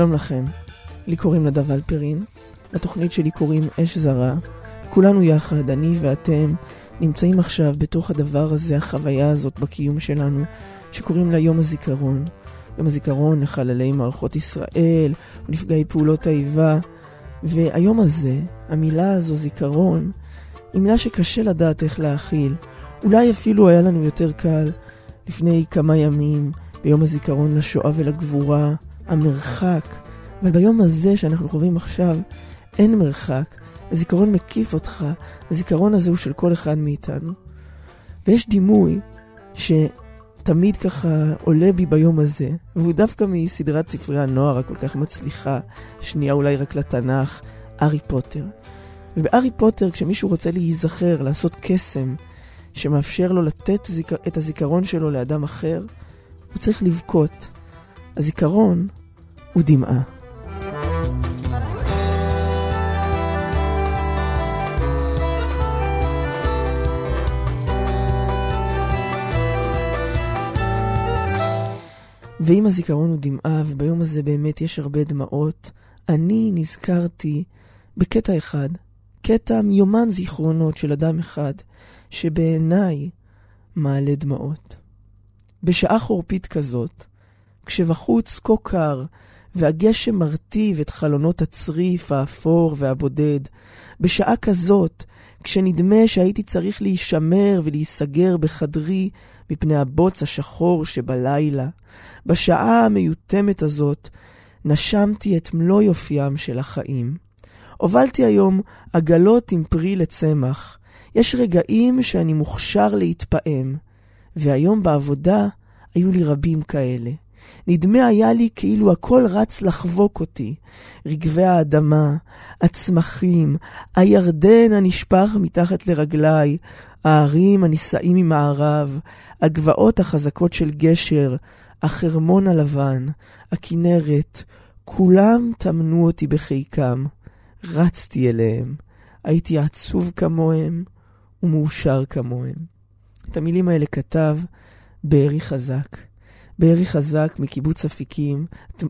שלום לכם, לי קוראים נדב אלפרין, לתוכנית שלי קוראים אש זרה. כולנו יחד, אני ואתם, נמצאים עכשיו בתוך הדבר הזה, החוויה הזאת בקיום שלנו, שקוראים לה יום הזיכרון. יום הזיכרון לחללי מערכות ישראל, ונפגעי פעולות האיבה. והיום הזה, המילה הזו, זיכרון, היא מילה שקשה לדעת איך להכיל. אולי אפילו היה לנו יותר קל לפני כמה ימים, ביום הזיכרון לשואה ולגבורה. המרחק, אבל ביום הזה שאנחנו חווים עכשיו, אין מרחק. הזיכרון מקיף אותך, הזיכרון הזה הוא של כל אחד מאיתנו. ויש דימוי שתמיד ככה עולה בי ביום הזה, והוא דווקא מסדרת ספרי הנוער הכל כך מצליחה, שנייה אולי רק לתנ"ך, ארי פוטר. ובארי פוטר, כשמישהו רוצה להיזכר, לעשות קסם, שמאפשר לו לתת זיכ... את הזיכרון שלו לאדם אחר, הוא צריך לבכות. הזיכרון הוא דמעה. ואם הזיכרון הוא דמעה, וביום הזה באמת יש הרבה דמעות, אני נזכרתי בקטע אחד, קטע מיומן זיכרונות של אדם אחד, שבעיניי מעלה דמעות. בשעה חורפית כזאת, כשבחוץ כה קר, והגשם מרטיב את חלונות הצריף האפור והבודד, בשעה כזאת, כשנדמה שהייתי צריך להישמר ולהיסגר בחדרי מפני הבוץ השחור שבלילה, בשעה המיותמת הזאת, נשמתי את מלוא יופיים של החיים. הובלתי היום עגלות עם פרי לצמח. יש רגעים שאני מוכשר להתפעם, והיום בעבודה היו לי רבים כאלה. נדמה היה לי כאילו הכל רץ לחבוק אותי. רגבי האדמה, הצמחים, הירדן הנשפך מתחת לרגליי, הערים הנישאים ממערב, הגבעות החזקות של גשר, החרמון הלבן, הכנרת, כולם טמנו אותי בחיקם. רצתי אליהם. הייתי עצוב כמוהם ומאושר כמוהם. את המילים האלה כתב בארי חזק. בארי חזק מקיבוץ אפיקים. אתם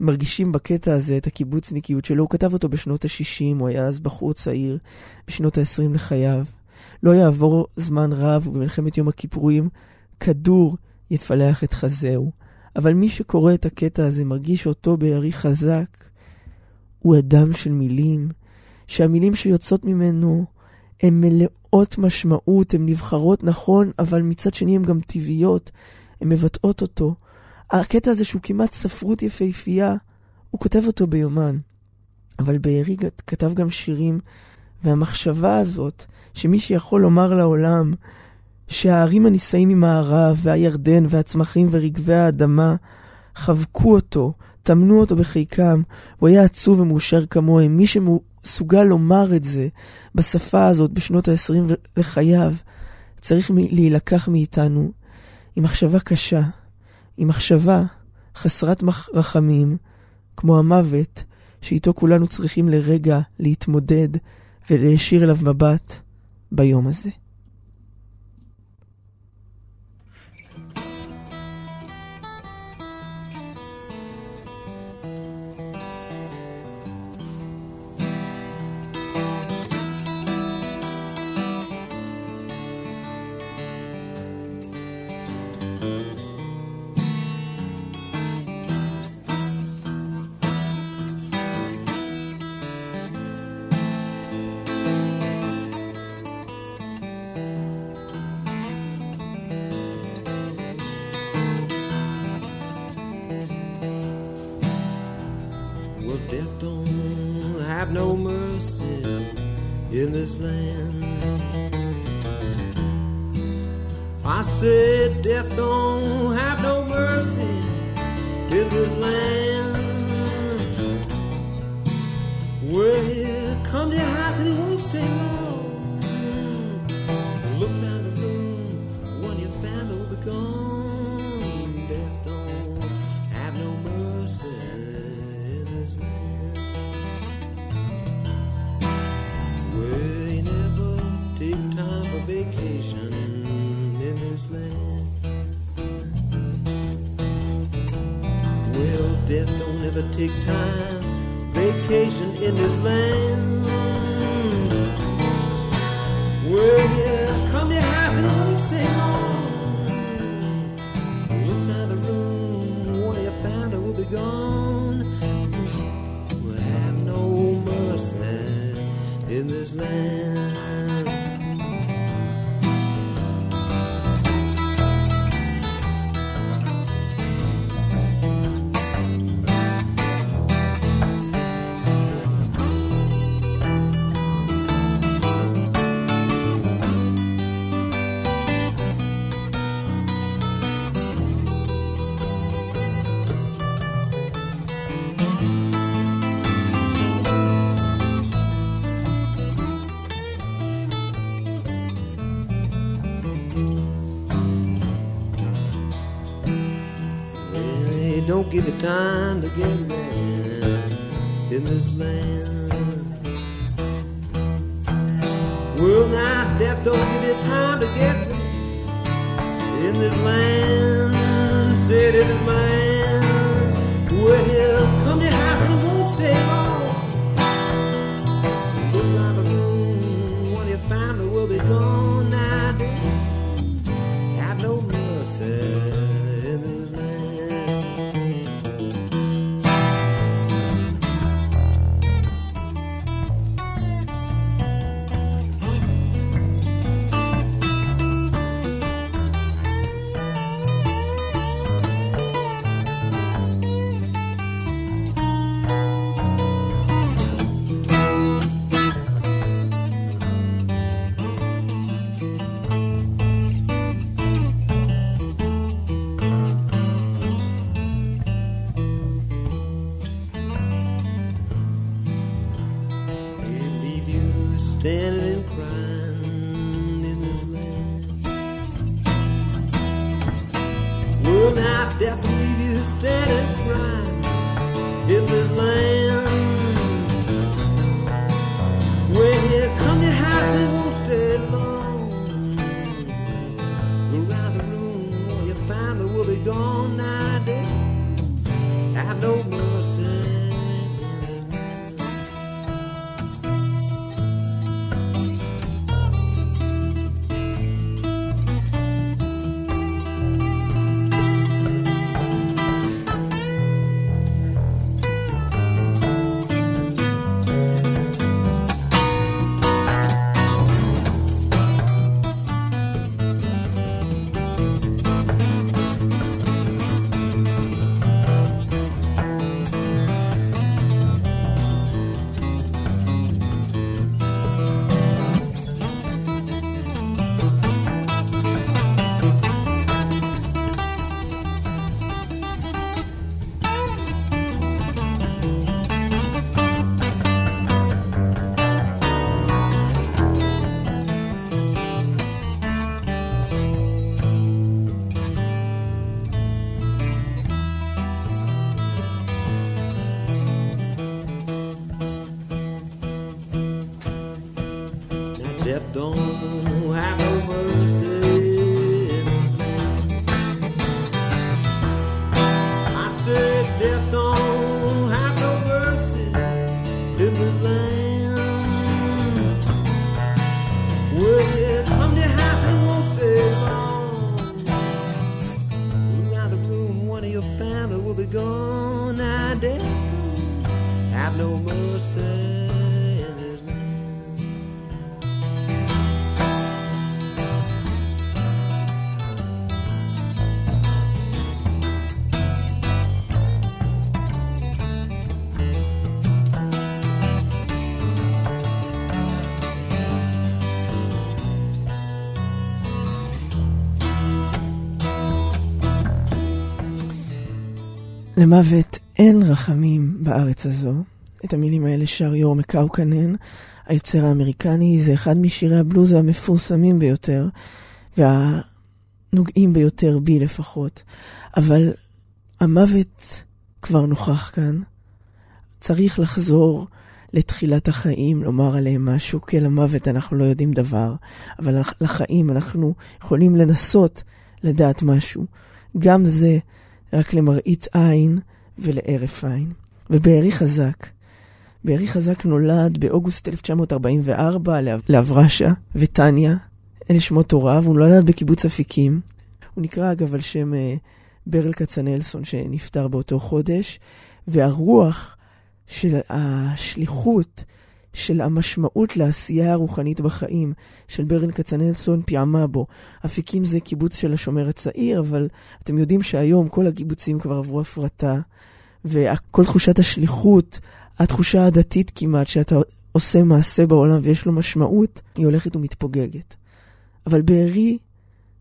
מרגישים בקטע הזה את הקיבוצניקיות שלו. הוא כתב אותו בשנות ה-60, הוא היה אז בחור צעיר, בשנות ה-20 לחייו. לא יעבור זמן רב, ובמלחמת יום הכיפורים, כדור יפלח את חזהו. אבל מי שקורא את הקטע הזה מרגיש אותו בארי חזק. הוא אדם של מילים, שהמילים שיוצאות ממנו הן מלאות משמעות, הן נבחרות נכון, אבל מצד שני הן גם טבעיות. הן מבטאות אותו. הקטע הזה שהוא כמעט ספרות יפהפייה, הוא כותב אותו ביומן. אבל בארי כתב גם שירים, והמחשבה הזאת, שמי שיכול לומר לעולם שהערים הנישאים ממערב, והירדן, והצמחים ורגבי האדמה, חבקו אותו, טמנו אותו בחיקם, הוא היה עצוב ומאושר כמוהם. מי שמסוגל לומר את זה בשפה הזאת בשנות ה-20 לחייו, צריך להילקח מאיתנו היא מחשבה קשה, היא מחשבה חסרת רחמים, כמו המוות, שאיתו כולנו צריכים לרגע להתמודד ולהישיר אליו מבט ביום הזה. this land. I said, Death don't have no mercy in this land. Well, here come to your house and it won't stay long. wasteland. Well, death don't ever take time. Vacation in this land. Well, yeah, come to house and won't stay long. Look now the room, what you found, it will be gone. We'll have no mercy in this land. land. Well, now death don't give you time to get me in this land. Said it is mine. למוות אין רחמים בארץ הזו. את המילים האלה שר יור מקאוקנן, היוצר האמריקני, זה אחד משירי הבלוז המפורסמים ביותר, והנוגעים ביותר בי לפחות. אבל המוות כבר נוכח כאן. צריך לחזור לתחילת החיים, לומר עליהם משהו, כי למוות אנחנו לא יודעים דבר, אבל לחיים אנחנו יכולים לנסות לדעת משהו. גם זה רק למראית עין ולהרף עין. ובארי חזק, בארי חזק נולד באוגוסט 1944 לאברשה וטניה, אלה שמות הוריו, הוא נולד בקיבוץ אפיקים. הוא נקרא אגב על שם uh, ברל כצנלסון שנפטר באותו חודש, והרוח של השליחות, של המשמעות לעשייה הרוחנית בחיים של ברל כצנלסון פיעמה בו. אפיקים זה קיבוץ של השומר הצעיר, אבל אתם יודעים שהיום כל הקיבוצים כבר עברו הפרטה, וכל תחושת השליחות, התחושה הדתית כמעט, שאתה עושה מעשה בעולם ויש לו משמעות, היא הולכת ומתפוגגת. אבל בארי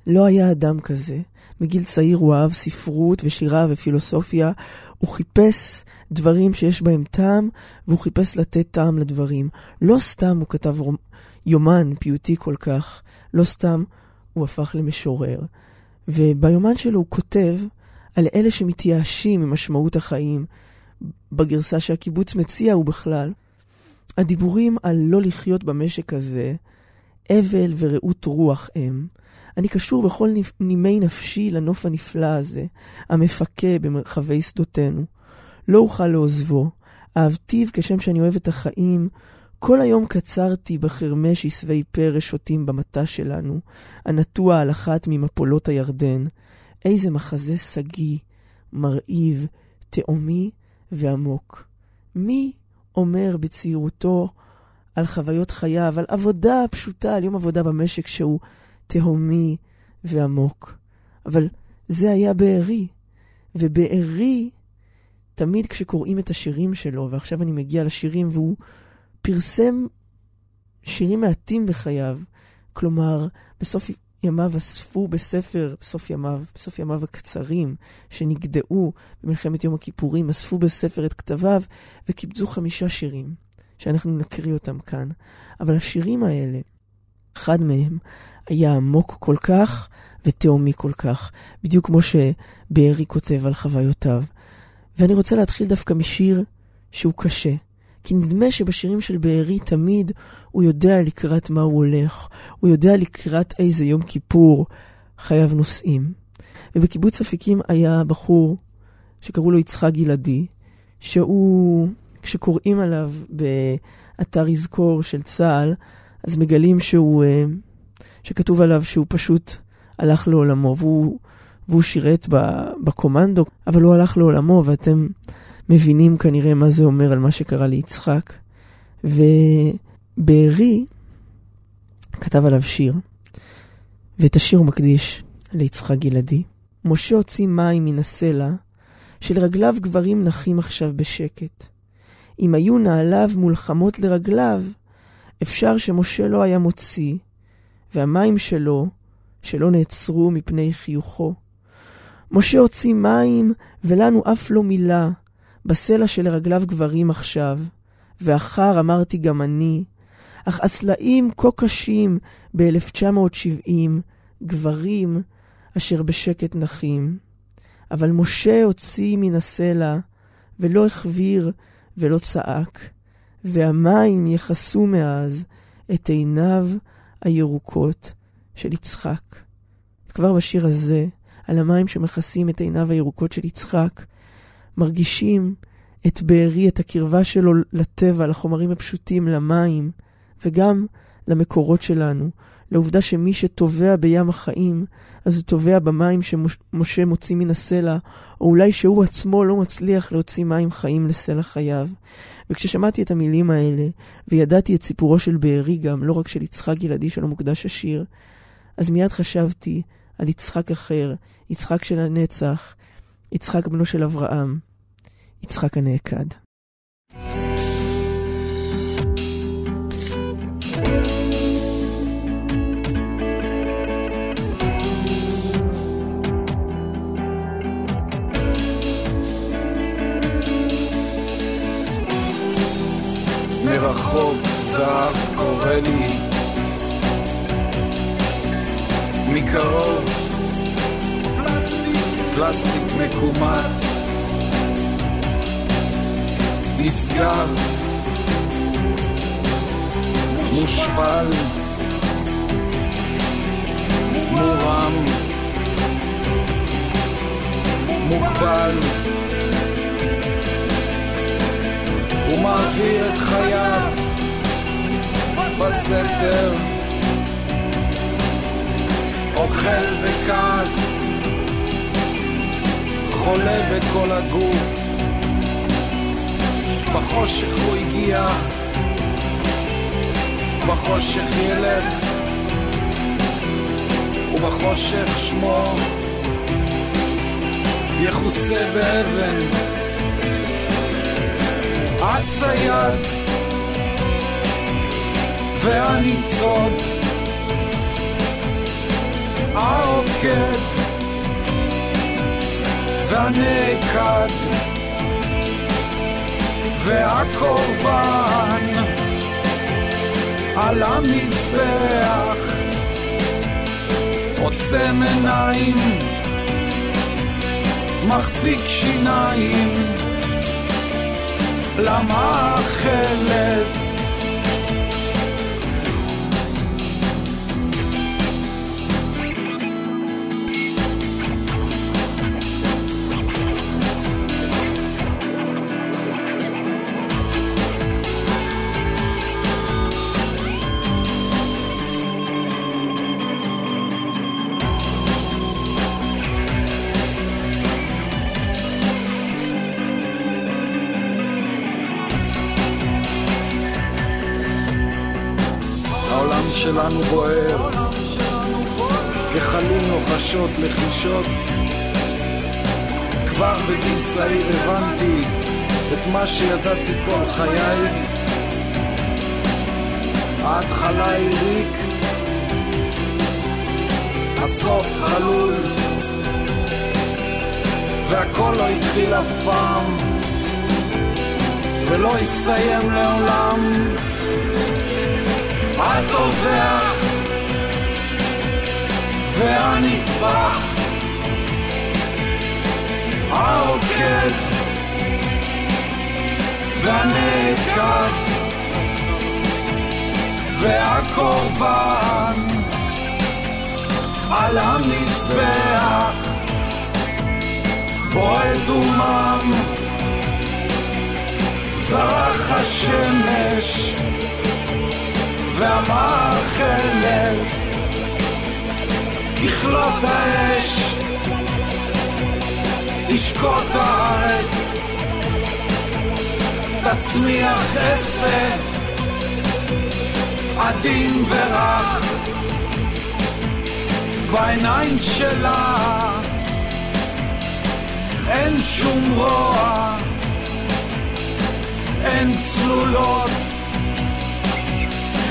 לא היה אדם כזה. מגיל צעיר הוא אהב ספרות ושירה ופילוסופיה. הוא חיפש דברים שיש בהם טעם, והוא חיפש לתת טעם לדברים. לא סתם הוא כתב יומן פיוטי כל כך, לא סתם הוא הפך למשורר. וביומן שלו הוא כותב על אלה שמתייאשים ממשמעות החיים, בגרסה שהקיבוץ מציע ובכלל. הדיבורים על לא לחיות במשק הזה, אבל ורעות רוח הם. אני קשור בכל נימי נפשי לנוף הנפלא הזה, המפקה במרחבי שדותינו. לא אוכל לעוזבו, אהבתיו כשם שאני אוהב את החיים. כל היום קצרתי בחרמש עשבי פרא שותים במטע שלנו, הנטוע על אחת ממפולות הירדן. איזה מחזה שגיא, מרהיב, תאומי ועמוק. מי אומר בצעירותו על חוויות חייו, על עבודה פשוטה, על יום עבודה במשק שהוא תהומי ועמוק. אבל זה היה בארי, ובארי, תמיד כשקוראים את השירים שלו, ועכשיו אני מגיע לשירים, והוא פרסם שירים מעטים בחייו, כלומר, בסוף ימיו אספו בספר, בסוף ימיו, בסוף ימיו הקצרים, שנגדעו במלחמת יום הכיפורים, אספו בספר את כתביו וקיבצו חמישה שירים, שאנחנו נקריא אותם כאן. אבל השירים האלה, אחד מהם היה עמוק כל כך ותהומי כל כך, בדיוק כמו שבארי כותב על חוויותיו. ואני רוצה להתחיל דווקא משיר שהוא קשה. כי נדמה שבשירים של בארי תמיד הוא יודע לקראת מה הוא הולך, הוא יודע לקראת איזה יום כיפור חייו נוסעים. ובקיבוץ אפיקים היה בחור שקראו לו יצחק גלעדי, שהוא, כשקוראים עליו באתר יזכור של צה"ל, אז מגלים שהוא, אה, שכתוב עליו שהוא פשוט הלך לעולמו, והוא, והוא שירת בקומנדו, אבל הוא הלך לעולמו, ואתם מבינים כנראה מה זה אומר על מה שקרה ליצחק. ובארי כתב עליו שיר, ואת השיר הוא מקדיש ליצחק גלעדי. משה הוציא מים מן הסלע, שלרגליו גברים נחים עכשיו בשקט. אם היו נעליו מולחמות לרגליו, אפשר שמשה לא היה מוציא, והמים שלו, שלא נעצרו מפני חיוכו. משה הוציא מים, ולנו אף לא מילה, בסלע שלרגליו גברים עכשיו, ואחר אמרתי גם אני, אך הסלעים כה קשים ב-1970, גברים אשר בשקט נחים. אבל משה הוציא מן הסלע, ולא החביר ולא צעק, והמים יכסו מאז את עיניו הירוקות של יצחק. כבר בשיר הזה, על המים שמכסים את עיניו הירוקות של יצחק, מרגישים את בארי, את הקרבה שלו לטבע, לחומרים הפשוטים, למים, וגם למקורות שלנו, לעובדה שמי שטובע בים החיים, אז הוא טובע במים שמשה מוציא מן הסלע, או אולי שהוא עצמו לא מצליח להוציא מים חיים לסלע חייו. וכששמעתי את המילים האלה, וידעתי את סיפורו של בארי גם, לא רק של יצחק גלעדי שלו מוקדש השיר, אז מיד חשבתי על יצחק אחר, יצחק של הנצח, יצחק בנו של אברהם, יצחק הנעקד. מרחוק זהב קורא לי. מקרוב. פלסטיק מקומט. נשגב מושפל. מורם. מוגבל מעביר את חייו בסתר. אוכל בכעס חולה בכל הגוף. בחושך הוא הגיע בחושך ילך ובחושך שמו יכוסה באבן הצייד והניצוד העוקד והנעקד והקורבן על המזבח עוצם עיניים מחזיק שיניים למאכלת לחישות כבר בגיל צעיר הבנתי את מה שידעתי כל חיי. ההתחלה היא ריק הסוף חלול והכל לא התחיל אף פעם ולא הסתיים לעולם. הטובח והנטבח העוקד והנעקד והקורבן. על המזבח. בועט דומם זרח השמש. והמאכלת ככלות האש תשקוט הארץ. תצמיח עשב עדין ורך בעיניים שלה אין שום רוע. אין צלולות.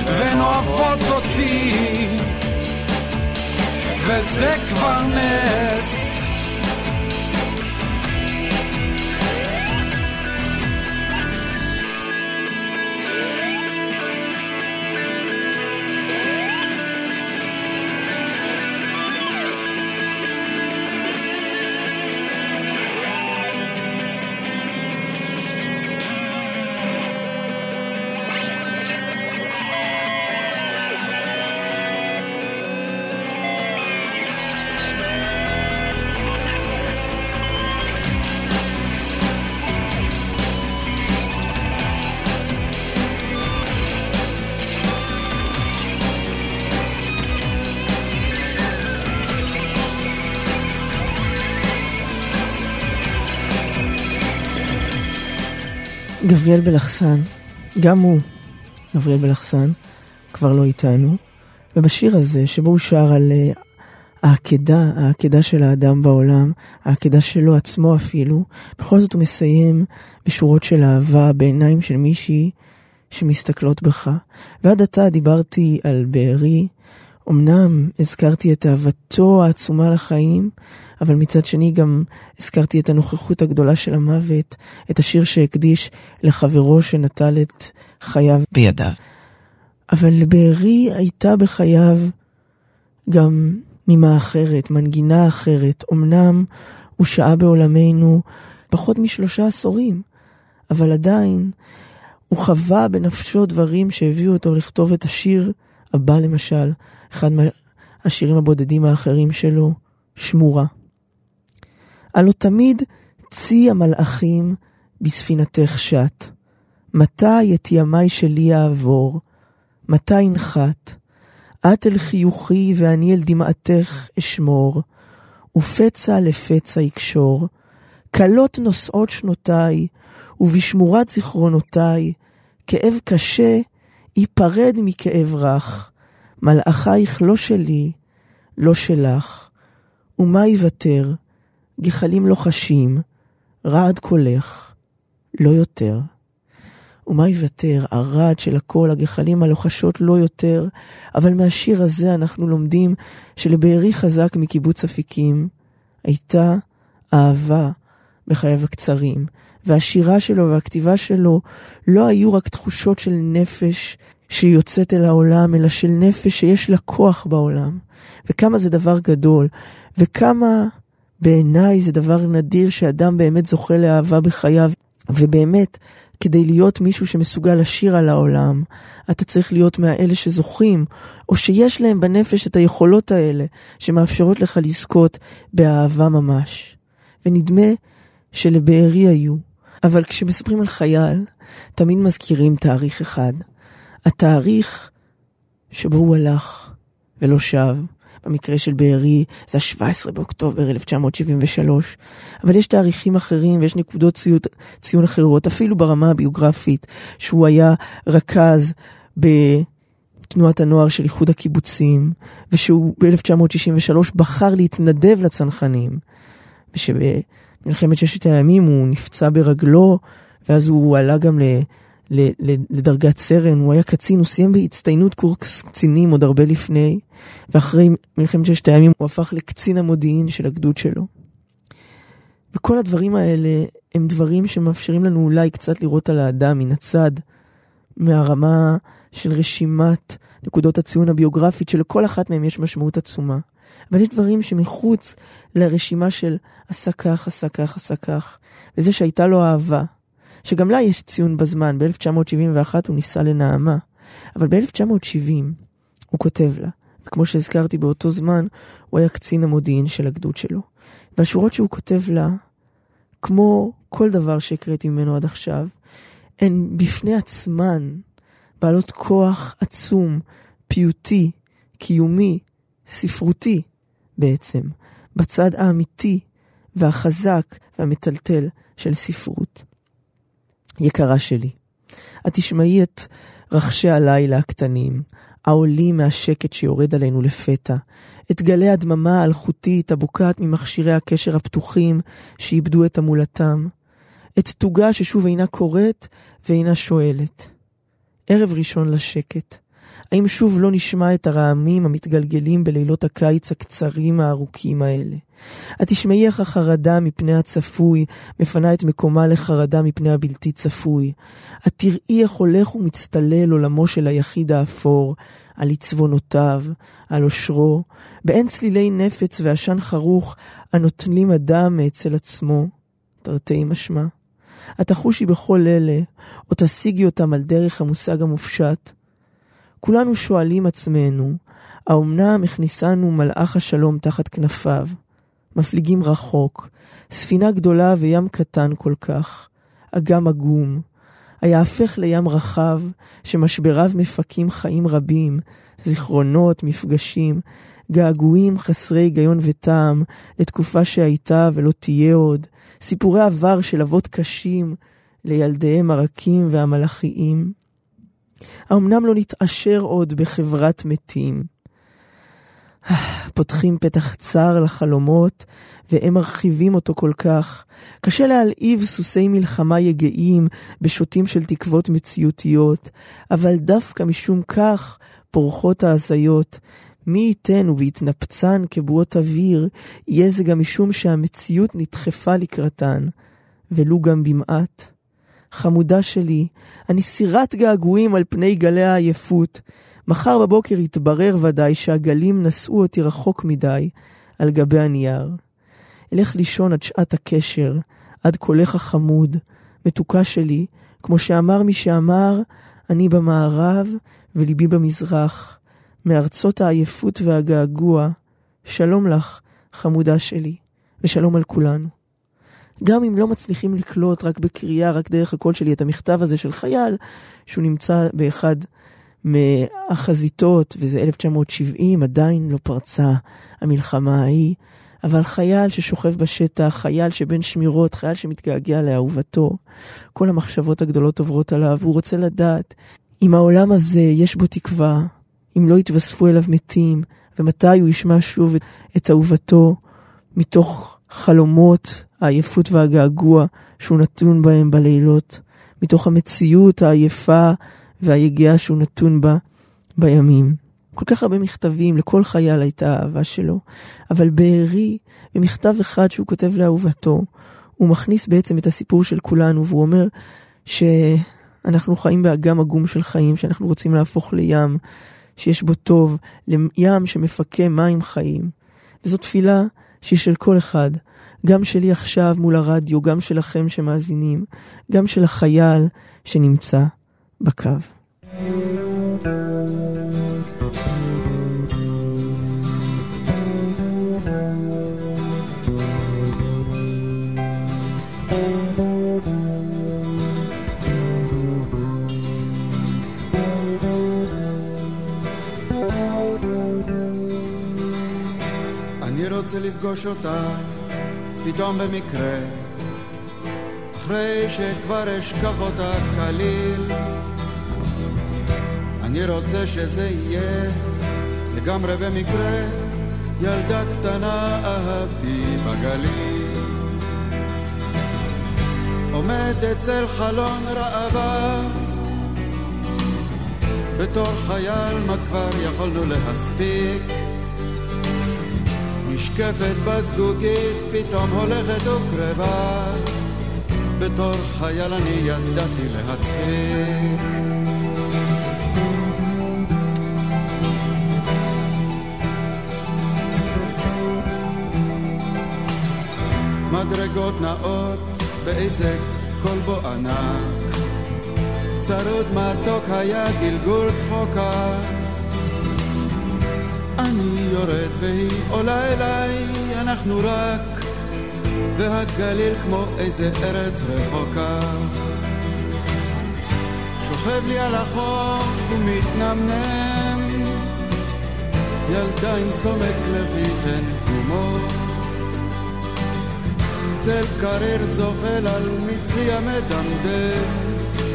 והן אוהבות אותי. וזה כבר נס גבריאל בלחסן, גם הוא, גבריאל בלחסן, כבר לא איתנו, ובשיר הזה, שבו הוא שר על uh, העקדה, העקדה של האדם בעולם, העקדה שלו עצמו אפילו, בכל זאת הוא מסיים בשורות של אהבה בעיניים של מישהי שמסתכלות בך. ועד עתה דיברתי על בארי, אמנם הזכרתי את אהבתו העצומה לחיים, אבל מצד שני גם הזכרתי את הנוכחות הגדולה של המוות, את השיר שהקדיש לחברו שנטל את חייו בידיו. אבל לבארי הייתה בחייו גם נימה אחרת, מנגינה אחרת. אמנם הוא שהה בעולמנו פחות משלושה עשורים, אבל עדיין הוא חווה בנפשו דברים שהביאו אותו לכתוב את השיר הבא למשל, אחד מהשירים הבודדים האחרים שלו, שמורה. הלא תמיד צי המלאכים בספינתך שט. מתי את ימי שלי אעבור? מתי ינחת? את אל חיוכי ואני אל דמעתך אשמור, ופצע לפצע יקשור. כלות נושאות שנותיי, ובשמורת זיכרונותיי, כאב קשה ייפרד מכאב רך. מלאכייך לא שלי, לא שלך. ומה יוותר? גחלים לוחשים, רעד קולך, לא יותר. ומה יוותר? הרעד של הקול, הגחלים הלוחשות לא יותר, אבל מהשיר הזה אנחנו לומדים שלבארי חזק מקיבוץ אפיקים הייתה אהבה בחייו הקצרים, והשירה שלו והכתיבה שלו לא היו רק תחושות של נפש שיוצאת אל העולם, אלא של נפש שיש לה כוח בעולם. וכמה זה דבר גדול, וכמה בעיניי זה דבר נדיר שאדם באמת זוכה לאהבה בחייו, ובאמת, כדי להיות מישהו שמסוגל לשיר על העולם, אתה צריך להיות מהאלה שזוכים, או שיש להם בנפש את היכולות האלה, שמאפשרות לך לזכות באהבה ממש. ונדמה שלבארי היו. אבל כשמספרים על חייל, תמיד מזכירים תאריך אחד. התאריך שבו הוא הלך ולא שב. במקרה של בארי זה ה-17 באוקטובר 1973, אבל יש תאריכים אחרים ויש נקודות ציון, ציון אחרות, אפילו ברמה הביוגרפית, שהוא היה רכז בתנועת הנוער של איחוד הקיבוצים, ושהוא ב-1963 בחר להתנדב לצנחנים, ושבמלחמת ששת הימים הוא נפצע ברגלו, ואז הוא עלה גם ל... לדרגת סרן, הוא היה קצין, הוא סיים בהצטיינות קורס קצינים עוד הרבה לפני, ואחרי מלחמת ששת הימים הוא הפך לקצין המודיעין של הגדוד שלו. וכל הדברים האלה הם דברים שמאפשרים לנו אולי קצת לראות על האדם מן הצד, מהרמה של רשימת נקודות הציון הביוגרפית, שלכל אחת מהן יש משמעות עצומה. אבל יש דברים שמחוץ לרשימה של עשה כך, עשה כך, עשה כך, וזה שהייתה לו אהבה, שגם לה יש ציון בזמן, ב-1971 הוא ניסה לנעמה, אבל ב-1970 הוא כותב לה, וכמו שהזכרתי באותו זמן, הוא היה קצין המודיעין של הגדוד שלו. והשורות שהוא כותב לה, כמו כל דבר שהקראתי ממנו עד עכשיו, הן בפני עצמן בעלות כוח עצום, פיוטי, קיומי, ספרותי בעצם, בצד האמיתי והחזק והמטלטל של ספרות. יקרה שלי, את תשמעי את רחשי הלילה הקטנים, העולים מהשקט שיורד עלינו לפתע, את גלי הדממה האלחוטית הבוקעת ממכשירי הקשר הפתוחים שאיבדו את המולתם, את תוגה ששוב אינה קוראת ואינה שואלת. ערב ראשון לשקט. האם שוב לא נשמע את הרעמים המתגלגלים בלילות הקיץ הקצרים הארוכים האלה? את תשמעי איך החרדה מפני הצפוי מפנה את מקומה לחרדה מפני הבלתי צפוי. את תראי איך הולך ומצטלל עולמו של היחיד האפור, על עצבונותיו, על עושרו, באין צלילי נפץ ועשן חרוך הנוטלים אדם מאצל עצמו, תרתי משמע. את תחושי בכל אלה, או תשיגי אותם על דרך המושג המופשט. כולנו שואלים עצמנו, האומנם הכניסנו מלאך השלום תחת כנפיו? מפליגים רחוק, ספינה גדולה וים קטן כל כך, אגם עגום, היהפך לים רחב, שמשבריו מפקים חיים רבים, זיכרונות, מפגשים, געגועים חסרי היגיון וטעם לתקופה שהייתה ולא תהיה עוד, סיפורי עבר של אבות קשים לילדיהם הרכים והמלאכיים. האמנם לא נתעשר עוד בחברת מתים? פותחים פתח צר לחלומות, והם מרחיבים אותו כל כך. קשה להלהיב סוסי מלחמה יגעים בשוטים של תקוות מציאותיות, אבל דווקא משום כך פורחות ההזיות, מי ייתן ובהתנפצן כבועות אוויר, יהיה זה גם משום שהמציאות נדחפה לקראתן, ולו גם במעט. חמודה שלי, אני סירת געגועים על פני גלי העייפות. מחר בבוקר יתברר ודאי שהגלים נשאו אותי רחוק מדי על גבי הנייר. אלך לישון עד שעת הקשר, עד קולך החמוד, מתוקה שלי, כמו שאמר מי שאמר, אני במערב וליבי במזרח, מארצות העייפות והגעגוע, שלום לך, חמודה שלי, ושלום על כולנו. גם אם לא מצליחים לקלוט רק בקריאה, רק דרך הקול שלי, את המכתב הזה של חייל, שהוא נמצא באחד מהחזיתות, וזה 1970, עדיין לא פרצה המלחמה ההיא, אבל חייל ששוכב בשטח, חייל שבין שמירות, חייל שמתגעגע לאהובתו, כל המחשבות הגדולות עוברות עליו, הוא רוצה לדעת אם העולם הזה יש בו תקווה, אם לא יתווספו אליו מתים, ומתי הוא ישמע שוב את, אהובתו מתוך חלומות העייפות והגעגוע שהוא נתון בהם בלילות, מתוך המציאות העייפה והיגיעה שהוא נתון בה בימים. כל כך הרבה מכתבים, לכל חייל הייתה האהבה שלו, אבל בארי, במכתב אחד שהוא כותב לאהובתו, הוא מכניס בעצם את הסיפור של כולנו, והוא אומר שאנחנו חיים באגם עגום של חיים, שאנחנו רוצים להפוך לים, שיש בו טוב, לים שמפקה מים חיים. וזו תפילה שהיא של כל אחד, גם שלי עכשיו מול הרדיו, גם שלכם שמאזינים, גם של החייל שנמצא בקו. אני רוצה לפגוש אותה פתאום במקרה. אחרי שכבר אשכח אותה כליל. אני רוצה שזה יהיה לגמרי במקרה. ילדה קטנה אהבתי בגליל. עומד אצל חלון ראווה. בתור חייל מה כבר יכולנו להספיק נשקפת בזגוגית, פתאום הולכת וקרבה. בתור חייל אני ידעתי להצחיק. מדרגות נאות באיזה כלבו ענק. צרוד מתוק היה גלגול צחוקה. אני יורד והיא עולה אליי, אנחנו רק, והגליל כמו איזה ארץ רחוקה. שוכב לי על החוף ומתנמנם, ילדה עם סומק לחיכן גומות. צל קריר זוחל על מצחי המדמדם,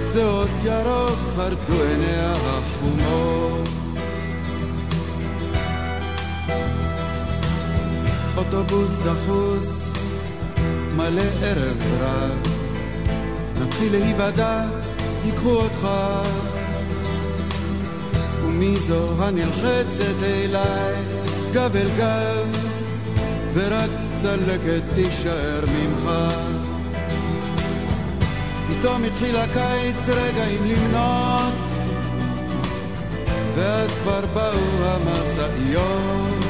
זהות ירוק חרדו עיניה החומות. אוטובוס דחוס, מלא ערב רב. נתחיל להיוודע, ייקחו אותך. ומי זו הנלחצת אליי, גב אל גב, ורק צלקת תישאר ממך. פתאום התחיל הקיץ רגעים למנות, ואז כבר באו המשאיות.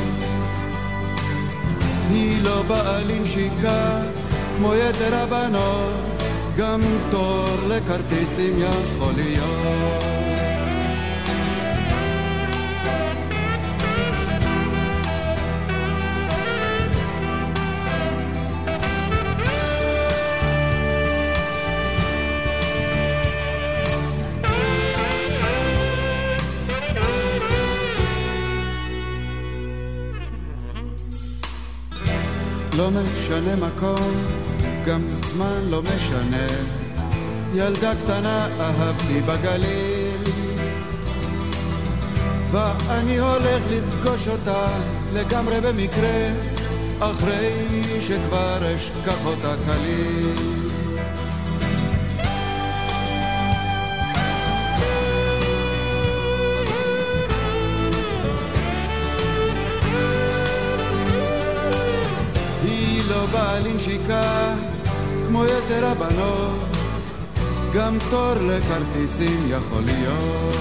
היא לא באה לנשיקה כמו יתר הבנות, גם תור לכרטיסים יכול להיות. משנה מקום, גם זמן לא משנה. ילדה קטנה אהבתי בגליל, ואני הולך לפגוש אותה לגמרי במקרה, אחרי שכבר אשכח אותה כליל. באה לנשיקה כמו יתר הבנות, גם תור לכרטיסים יכול להיות.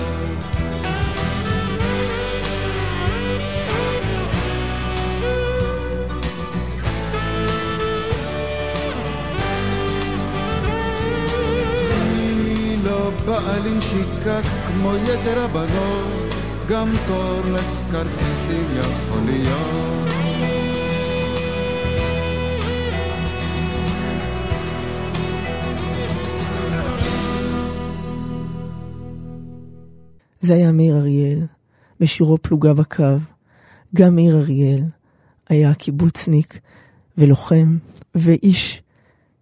באה לנשיקה כמו יתר הבנות, גם תור לכרטיסים יכול להיות. זה היה מאיר אריאל, בשירו פלוגה בקו. גם מאיר אריאל היה קיבוצניק ולוחם ואיש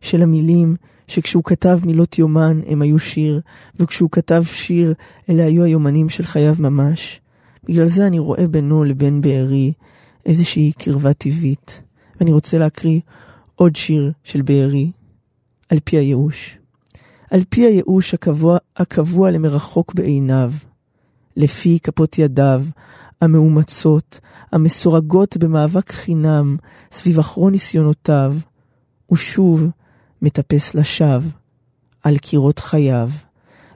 של המילים שכשהוא כתב מילות יומן הם היו שיר, וכשהוא כתב שיר אלה היו היומנים של חייו ממש. בגלל זה אני רואה בינו לבין בארי איזושהי קרבה טבעית. ואני רוצה להקריא עוד שיר של בארי, על פי הייאוש. על פי הייאוש הקבוע, הקבוע למרחוק בעיניו, לפי כפות ידיו, המאומצות, המסורגות במאבק חינם סביב אחרון ניסיונותיו, ושוב מטפס לשווא על קירות חייו,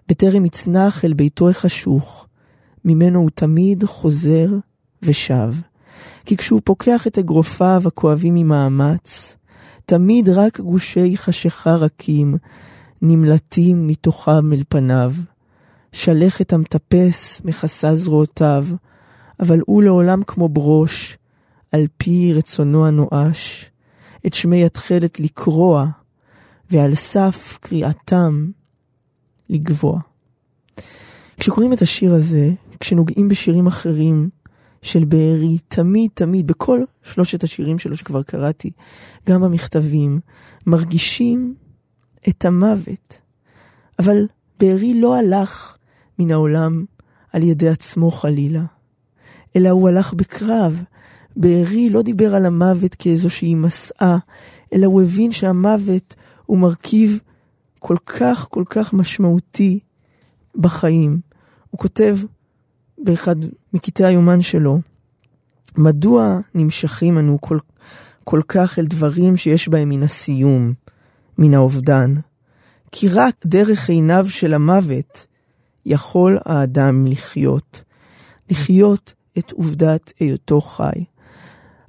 בטרם יצנח אל ביתו החשוך, ממנו הוא תמיד חוזר ושב. כי כשהוא פוקח את אגרופיו הכואבים ממאמץ, תמיד רק גושי חשיכה רכים נמלטים מתוכם אל פניו. שלכת המטפס מכסה זרועותיו, אבל הוא לעולם כמו ברוש, על פי רצונו הנואש, את שמי התכלת לקרוע, ועל סף קריאתם לגבוה. כשקוראים את השיר הזה, כשנוגעים בשירים אחרים של בארי, תמיד תמיד, בכל שלושת השירים שלו שכבר קראתי, גם במכתבים, מרגישים את המוות. אבל בארי לא הלך מן העולם על ידי עצמו חלילה, אלא הוא הלך בקרב. בארי לא דיבר על המוות כאיזושהי מסעה, אלא הוא הבין שהמוות הוא מרכיב כל כך כל כך משמעותי בחיים. הוא כותב באחד מקטעי היומן שלו, מדוע נמשכים אנו כל, כל כך אל דברים שיש בהם מן הסיום, מן האובדן? כי רק דרך עיניו של המוות יכול האדם לחיות. לחיות את עובדת היותו חי.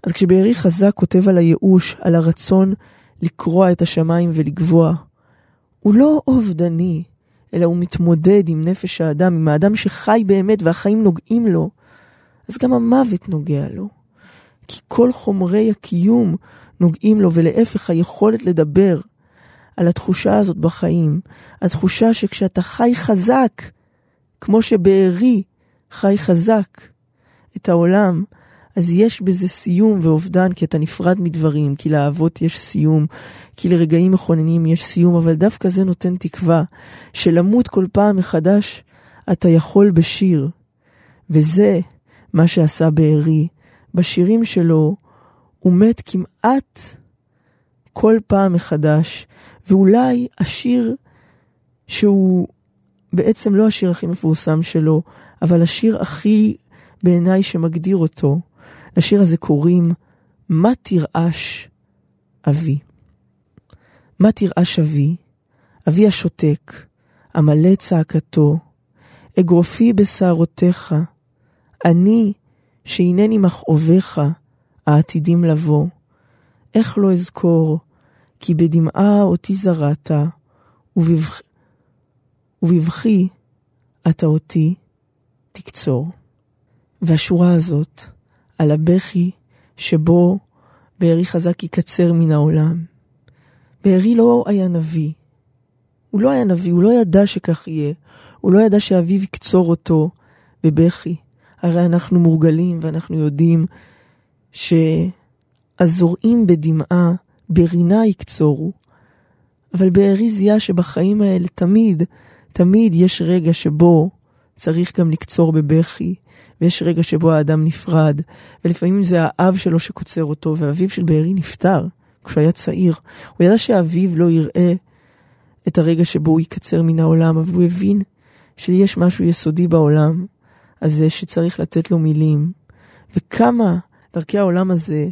אז כשבארי חזק כותב על הייאוש, על הרצון לקרוע את השמיים ולגבוה, הוא לא אובדני, אלא הוא מתמודד עם נפש האדם, עם האדם שחי באמת והחיים נוגעים לו, אז גם המוות נוגע לו. כי כל חומרי הקיום נוגעים לו, ולהפך היכולת לדבר על התחושה הזאת בחיים, התחושה שכשאתה חי חזק, כמו שבארי חי חזק את העולם, אז יש בזה סיום ואובדן, כי אתה נפרד מדברים, כי לאהבות יש סיום, כי לרגעים מכוננים יש סיום, אבל דווקא זה נותן תקווה, שלמות כל פעם מחדש אתה יכול בשיר. וזה מה שעשה בארי. בשירים שלו הוא מת כמעט כל פעם מחדש, ואולי השיר שהוא בעצם לא השיר הכי מפורסם שלו, אבל השיר הכי בעיניי שמגדיר אותו, לשיר הזה קוראים "מה תרעש אבי". מה תרעש אבי? אבי השותק, המלא צעקתו, אגרופי בשערותיך, אני שהנני מכאוביך, העתידים לבוא. איך לא אזכור, כי בדמעה אותי זרעת, ובבכ... ובבכי אתה אותי תקצור. והשורה הזאת, על הבכי שבו בארי חזק יקצר מן העולם. בארי לא היה נביא. הוא לא היה נביא, הוא לא ידע שכך יהיה. הוא לא ידע שאביו יקצור אותו בבכי. הרי אנחנו מורגלים ואנחנו יודעים שהזורעים בדמעה ברינה יקצורו. אבל בארי זיהה שבחיים האלה תמיד, תמיד יש רגע שבו צריך גם לקצור בבכי, ויש רגע שבו האדם נפרד, ולפעמים זה האב שלו שקוצר אותו, ואביו של בארי נפטר כשהוא היה צעיר. הוא ידע שאביו לא יראה את הרגע שבו הוא יקצר מן העולם, אבל הוא הבין שיש משהו יסודי בעולם הזה שצריך לתת לו מילים. וכמה דרכי העולם הזה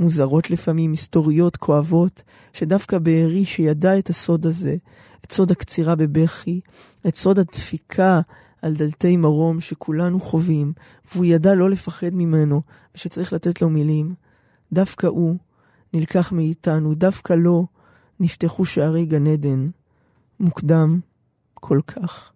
מוזרות לפעמים, היסטוריות, כואבות, שדווקא בארי שידע את הסוד הזה, את סוד הקצירה בבכי, את סוד הדפיקה על דלתי מרום שכולנו חווים, והוא ידע לא לפחד ממנו, ושצריך לתת לו מילים. דווקא הוא נלקח מאיתנו, דווקא לו נפתחו שערי גן עדן, מוקדם כל כך.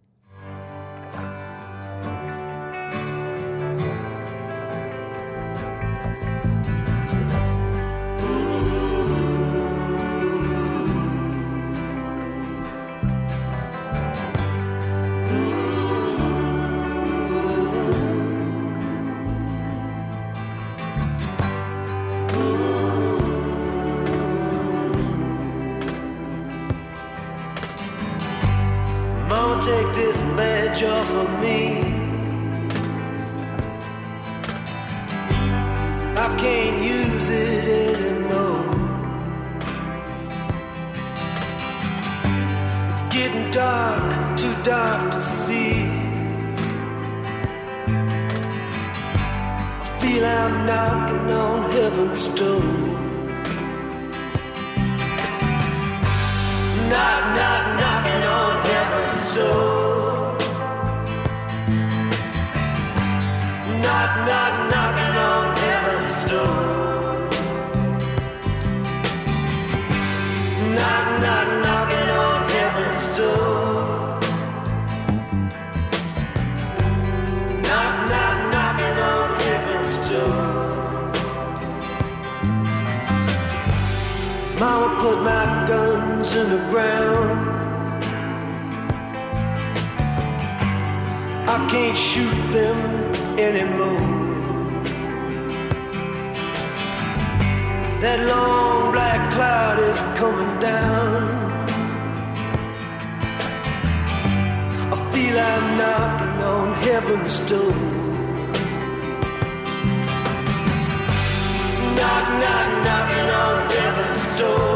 angel for me. Feel I'm knocking on heaven's door. Knock, knock, knocking on heaven's door.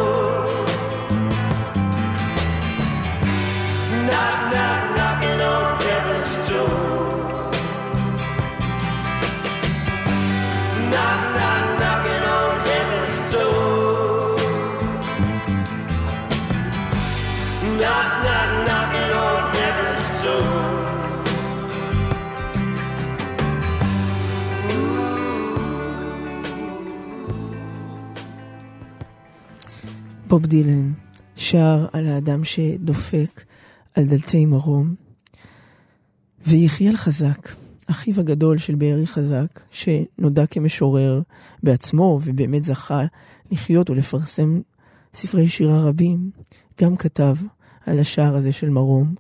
בוב דילן שר על האדם שדופק על דלתי מרום, ויחיאל חזק, אחיו הגדול של בארי חזק, שנודע כמשורר בעצמו ובאמת זכה לחיות ולפרסם ספרי שירה רבים, גם כתב על השער הזה של מרום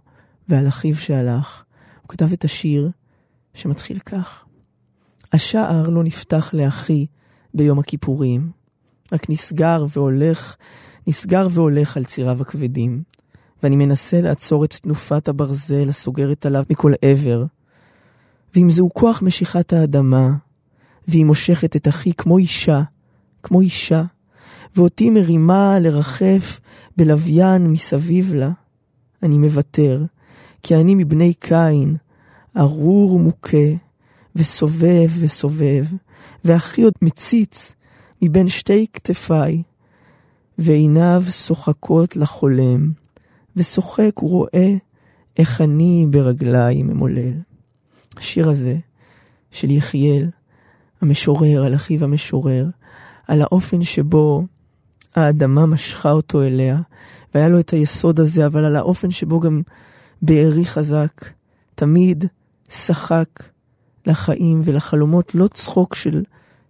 ועל אחיו שהלך. הוא כתב את השיר שמתחיל כך: השער לא נפתח לאחי ביום הכיפורים, רק נסגר והולך, נסגר והולך על ציריו הכבדים, ואני מנסה לעצור את תנופת הברזל הסוגרת עליו מכל עבר. ואם זהו כוח משיכת האדמה, והיא מושכת את אחי כמו אישה, כמו אישה, ואותי מרימה לרחף בלוויין מסביב לה, אני מוותר, כי אני מבני קין, ארור ומוכה, וסובב וסובב, ואחי עוד מציץ מבין שתי כתפיי, ועיניו שוחקות לחולם, ושוחק ורואה איך אני ברגליי ממולל. השיר הזה של יחיאל, המשורר, על אחיו המשורר, על האופן שבו האדמה משכה אותו אליה, והיה לו את היסוד הזה, אבל על האופן שבו גם בארי חזק, תמיד שחק לחיים ולחלומות, לא צחוק של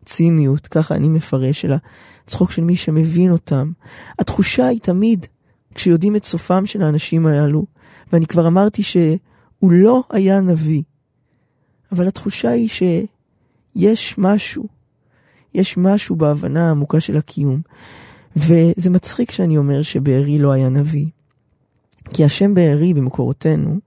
ציניות, ככה אני מפרש, אלא צחוק של מי שמבין אותם. התחושה היא תמיד, כשיודעים את סופם של האנשים הללו, ואני כבר אמרתי שהוא לא היה נביא, אבל התחושה היא שיש משהו, יש משהו בהבנה העמוקה של הקיום. וזה מצחיק שאני אומר שבארי לא היה נביא. כי השם בארי במקורותינו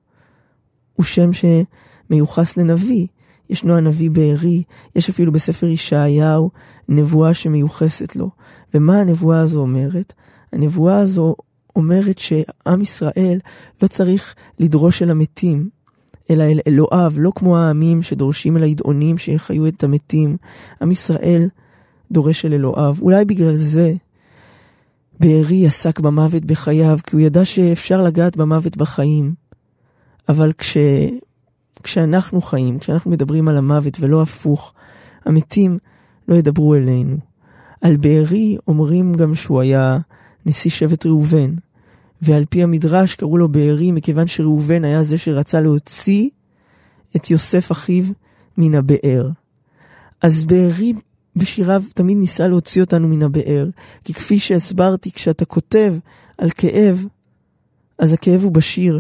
הוא שם שמיוחס לנביא. ישנו הנביא בארי, יש אפילו בספר ישעיהו נבואה שמיוחסת לו. ומה הנבואה הזו אומרת? הנבואה הזו אומרת שעם ישראל לא צריך לדרוש אל המתים, אלא אל אלוהיו, לא כמו העמים שדורשים אל הידעונים שיחיו את המתים. עם ישראל דורש אל אלוהיו. אולי בגלל זה בארי עסק במוות בחייו, כי הוא ידע שאפשר לגעת במוות בחיים. אבל כש... כשאנחנו חיים, כשאנחנו מדברים על המוות ולא הפוך, המתים לא ידברו אלינו. על בארי אומרים גם שהוא היה נשיא שבט ראובן, ועל פי המדרש קראו לו בארי מכיוון שראובן היה זה שרצה להוציא את יוסף אחיו מן הבאר. אז בארי בשיריו תמיד ניסה להוציא אותנו מן הבאר, כי כפי שהסברתי, כשאתה כותב על כאב, אז הכאב הוא בשיר,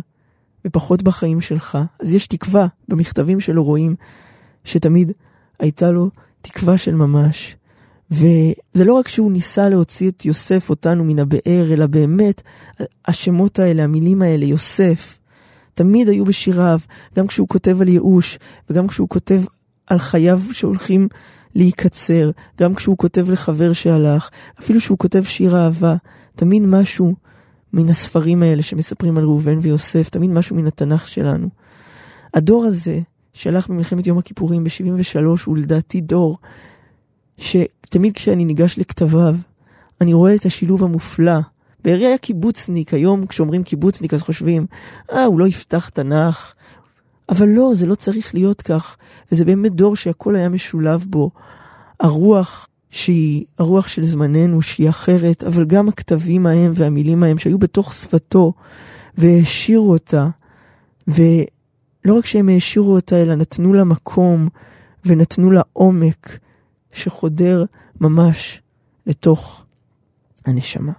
ופחות בחיים שלך. אז יש תקווה, במכתבים שלו רואים שתמיד הייתה לו תקווה של ממש. וזה לא רק שהוא ניסה להוציא את יוסף אותנו מן הבאר, אלא באמת, השמות האלה, המילים האלה, יוסף, תמיד היו בשיריו, גם כשהוא כותב על ייאוש, וגם כשהוא כותב על חייו שהולכים להיקצר, גם כשהוא כותב לחבר שהלך, אפילו שהוא כותב שיר אהבה, תמיד משהו מן הספרים האלה שמספרים על ראובן ויוסף, תמיד משהו מן התנ"ך שלנו. הדור הזה, שהלך במלחמת יום הכיפורים ב-73, הוא לדעתי דור שתמיד כשאני ניגש לכתביו, אני רואה את השילוב המופלא. בארי היה קיבוצניק, היום כשאומרים קיבוצניק אז חושבים, אה, הוא לא יפתח תנ"ך. אבל לא, זה לא צריך להיות כך, וזה באמת דור שהכל היה משולב בו. הרוח שהיא הרוח של זמננו, שהיא אחרת, אבל גם הכתבים ההם והמילים ההם שהיו בתוך שפתו והעשירו אותה, ולא רק שהם העשירו אותה, אלא נתנו לה מקום ונתנו לה עומק שחודר ממש לתוך הנשמה.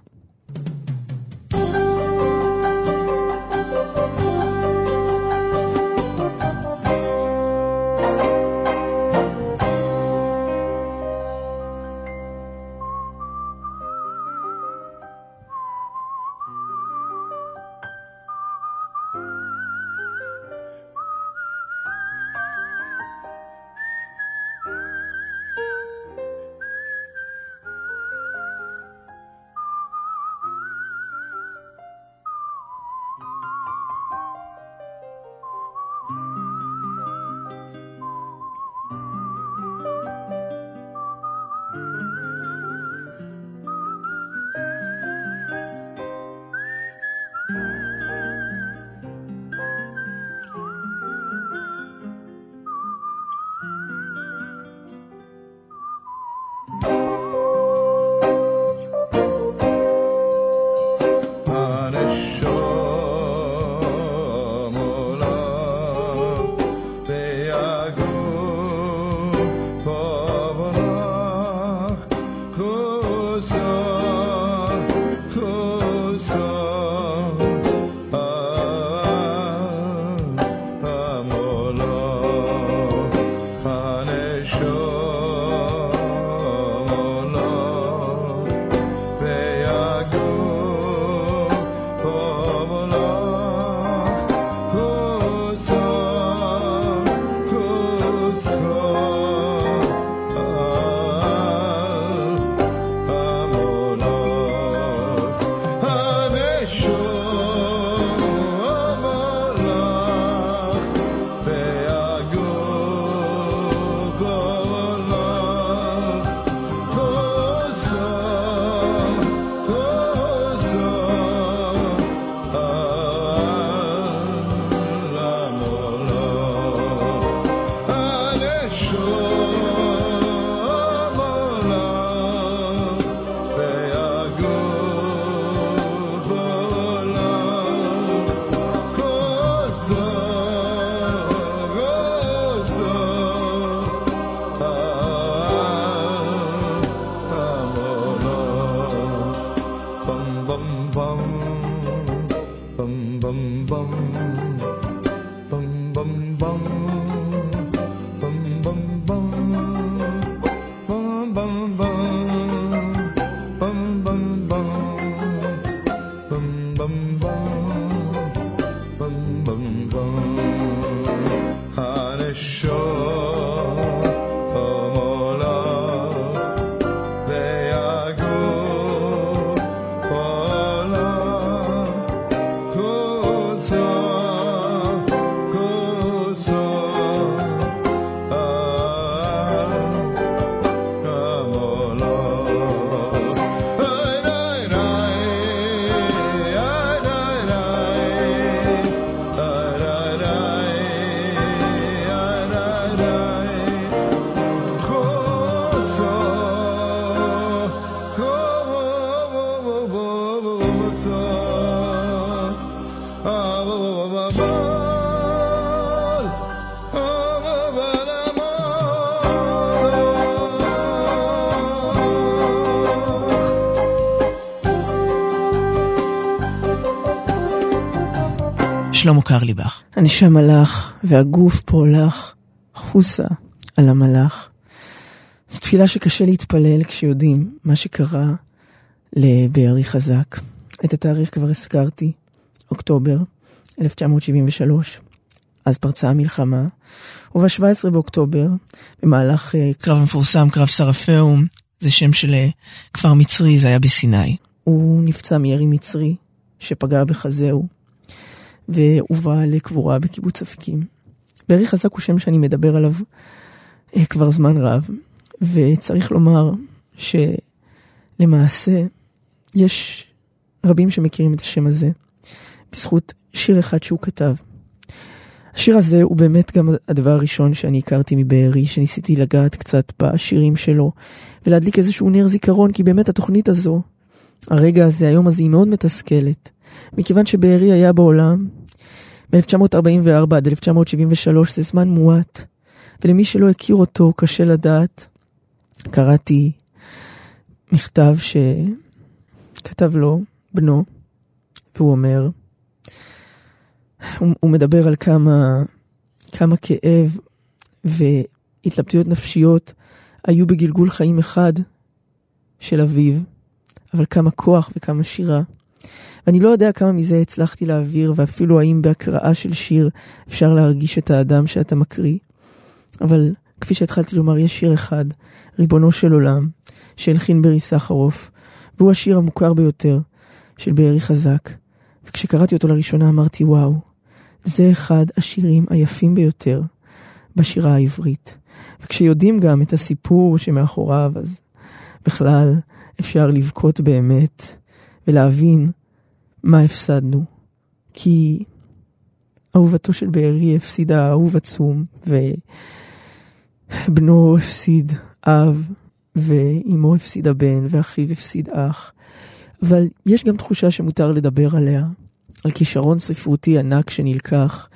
שלמה קרליבך. הנשם הלך, והגוף פה הולך חוסה על המלאך. זו תפילה שקשה להתפלל כשיודעים מה שקרה לבארי חזק. את התאריך כבר הזכרתי, אוקטובר 1973. אז פרצה המלחמה, וב-17 באוקטובר, במהלך uh, קרב מפורסם, קרב סרפאום, זה שם של uh, כפר מצרי, זה היה בסיני. הוא נפצע מירי מצרי שפגע בחזהו, והובא לקבורה בקיבוץ אפיקים. בארי חזק הוא שם שאני מדבר עליו uh, כבר זמן רב, וצריך לומר שלמעשה יש רבים שמכירים את השם הזה בזכות שיר אחד שהוא כתב. השיר הזה הוא באמת גם הדבר הראשון שאני הכרתי מבארי, שניסיתי לגעת קצת בשירים שלו, ולהדליק איזשהו נר זיכרון, כי באמת התוכנית הזו, הרגע הזה, היום הזה, היא מאוד מתסכלת. מכיוון שבארי היה בעולם מ-1944 עד 1973, זה זמן מועט, ולמי שלא הכיר אותו, קשה לדעת. קראתי מכתב שכתב לו בנו, והוא אומר, הוא, הוא מדבר על כמה, כמה כאב והתלבטויות נפשיות היו בגלגול חיים אחד של אביו, אבל כמה כוח וכמה שירה. ואני לא יודע כמה מזה הצלחתי להעביר, ואפילו האם בהקראה של שיר אפשר להרגיש את האדם שאתה מקריא. אבל כפי שהתחלתי לומר, יש שיר אחד, ריבונו של עולם, שהלחין ברי סחרוף, והוא השיר המוכר ביותר של בארי חזק. וכשקראתי אותו לראשונה אמרתי, וואו, זה אחד השירים היפים ביותר בשירה העברית. וכשיודעים גם את הסיפור שמאחוריו, אז בכלל אפשר לבכות באמת ולהבין מה הפסדנו. כי אהובתו של בארי הפסידה אהוב עצום, ובנו הפסיד אב, ואימו הפסידה בן, ואחיו הפסיד אח. אבל יש גם תחושה שמותר לדבר עליה, על כישרון ספרותי ענק שנלקח,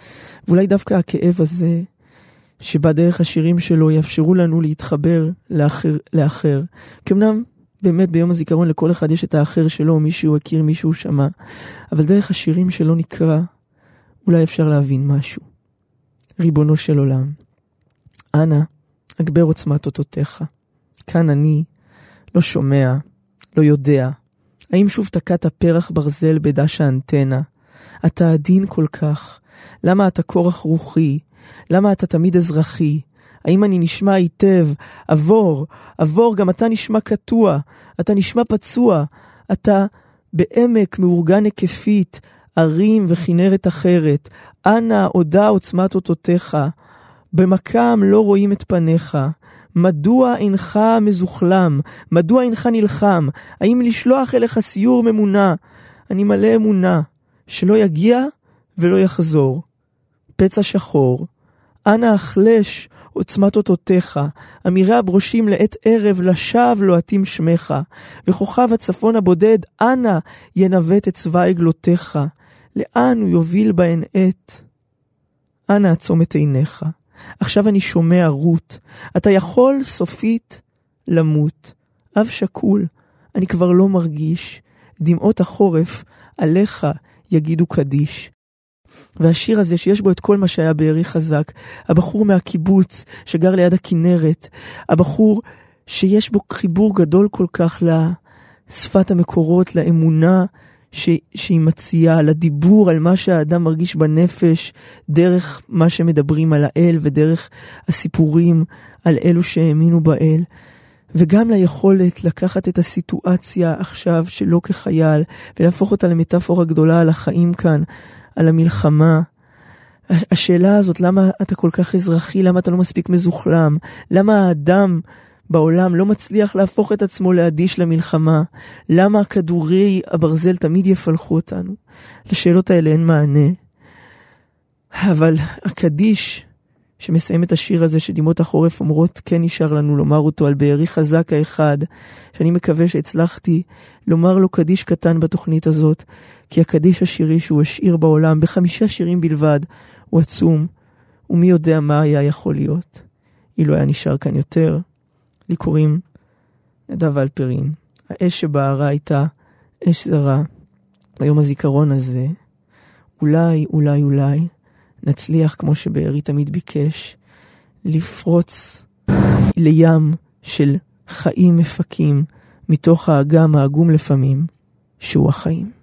ואולי דווקא הכאב הזה, שבא דרך השירים שלו, יאפשרו לנו להתחבר לאחר. לאחר. כי אמנם באמת ביום הזיכרון לכל אחד יש את האחר שלו, מישהו הכיר, מישהו שמע, אבל דרך השירים שלו נקרא, אולי אפשר להבין משהו. ריבונו של עולם, אנא, הגבר עוצמת אותותיך. כאן אני לא שומע, לא יודע. האם שוב תקעת פרח ברזל בדש האנטנה? אתה עדין כל כך? למה אתה כורח רוחי? למה אתה תמיד אזרחי? האם אני נשמע היטב? עבור, עבור, גם אתה נשמע קטוע, אתה נשמע פצוע, אתה בעמק מאורגן היקפית, ערים וכנרת אחרת. אנא עודה עוצמת אותותיך, במקם לא רואים את פניך. מדוע אינך מזוחלם? מדוע אינך נלחם? האם לשלוח אליך סיור ממונה? אני מלא אמונה. שלא יגיע ולא יחזור. פצע שחור, אנא החלש עוצמת אותותיך, אמירי הברושים לעת ערב לשווא לוהטים שמך, וכוכב הצפון הבודד, אנא ינווט את צבא עגלותיך, לאן הוא יוביל בהן עת? אנא עצום את עיניך, עכשיו אני שומע רות, אתה יכול סופית למות. אב שכול, אני כבר לא מרגיש, דמעות החורף עליך יגידו קדיש. והשיר הזה שיש בו את כל מה שהיה בארי חזק, הבחור מהקיבוץ שגר ליד הכנרת, הבחור שיש בו חיבור גדול כל כך לשפת המקורות, לאמונה ש... שהיא מציעה, לדיבור על מה שהאדם מרגיש בנפש, דרך מה שמדברים על האל ודרך הסיפורים על אלו שהאמינו באל. וגם ליכולת לקחת את הסיטואציה עכשיו שלא כחייל, ולהפוך אותה למטאפורה גדולה על החיים כאן, על המלחמה. השאלה הזאת, למה אתה כל כך אזרחי? למה אתה לא מספיק מזוחלם? למה האדם בעולם לא מצליח להפוך את עצמו לאדיש למלחמה? למה כדורי הברזל תמיד יפלחו אותנו? לשאלות האלה אין מענה. אבל הקדיש שמסיים את השיר הזה שדמעות החורף אומרות כן נשאר לנו לומר אותו על בארי חזק האחד, שאני מקווה שהצלחתי לומר לו קדיש קטן בתוכנית הזאת, כי הקדיש השירי שהוא השאיר בעולם בחמישה שירים בלבד הוא עצום, ומי יודע מה היה יכול להיות. אילו היה נשאר כאן יותר. לי קוראים נדב אלפרין. האש שבערה הייתה אש זרה. ביום הזיכרון הזה, אולי, אולי, אולי, נצליח, כמו שבארי תמיד ביקש, לפרוץ לים של חיים מפקים מתוך האגם העגום לפעמים, שהוא החיים.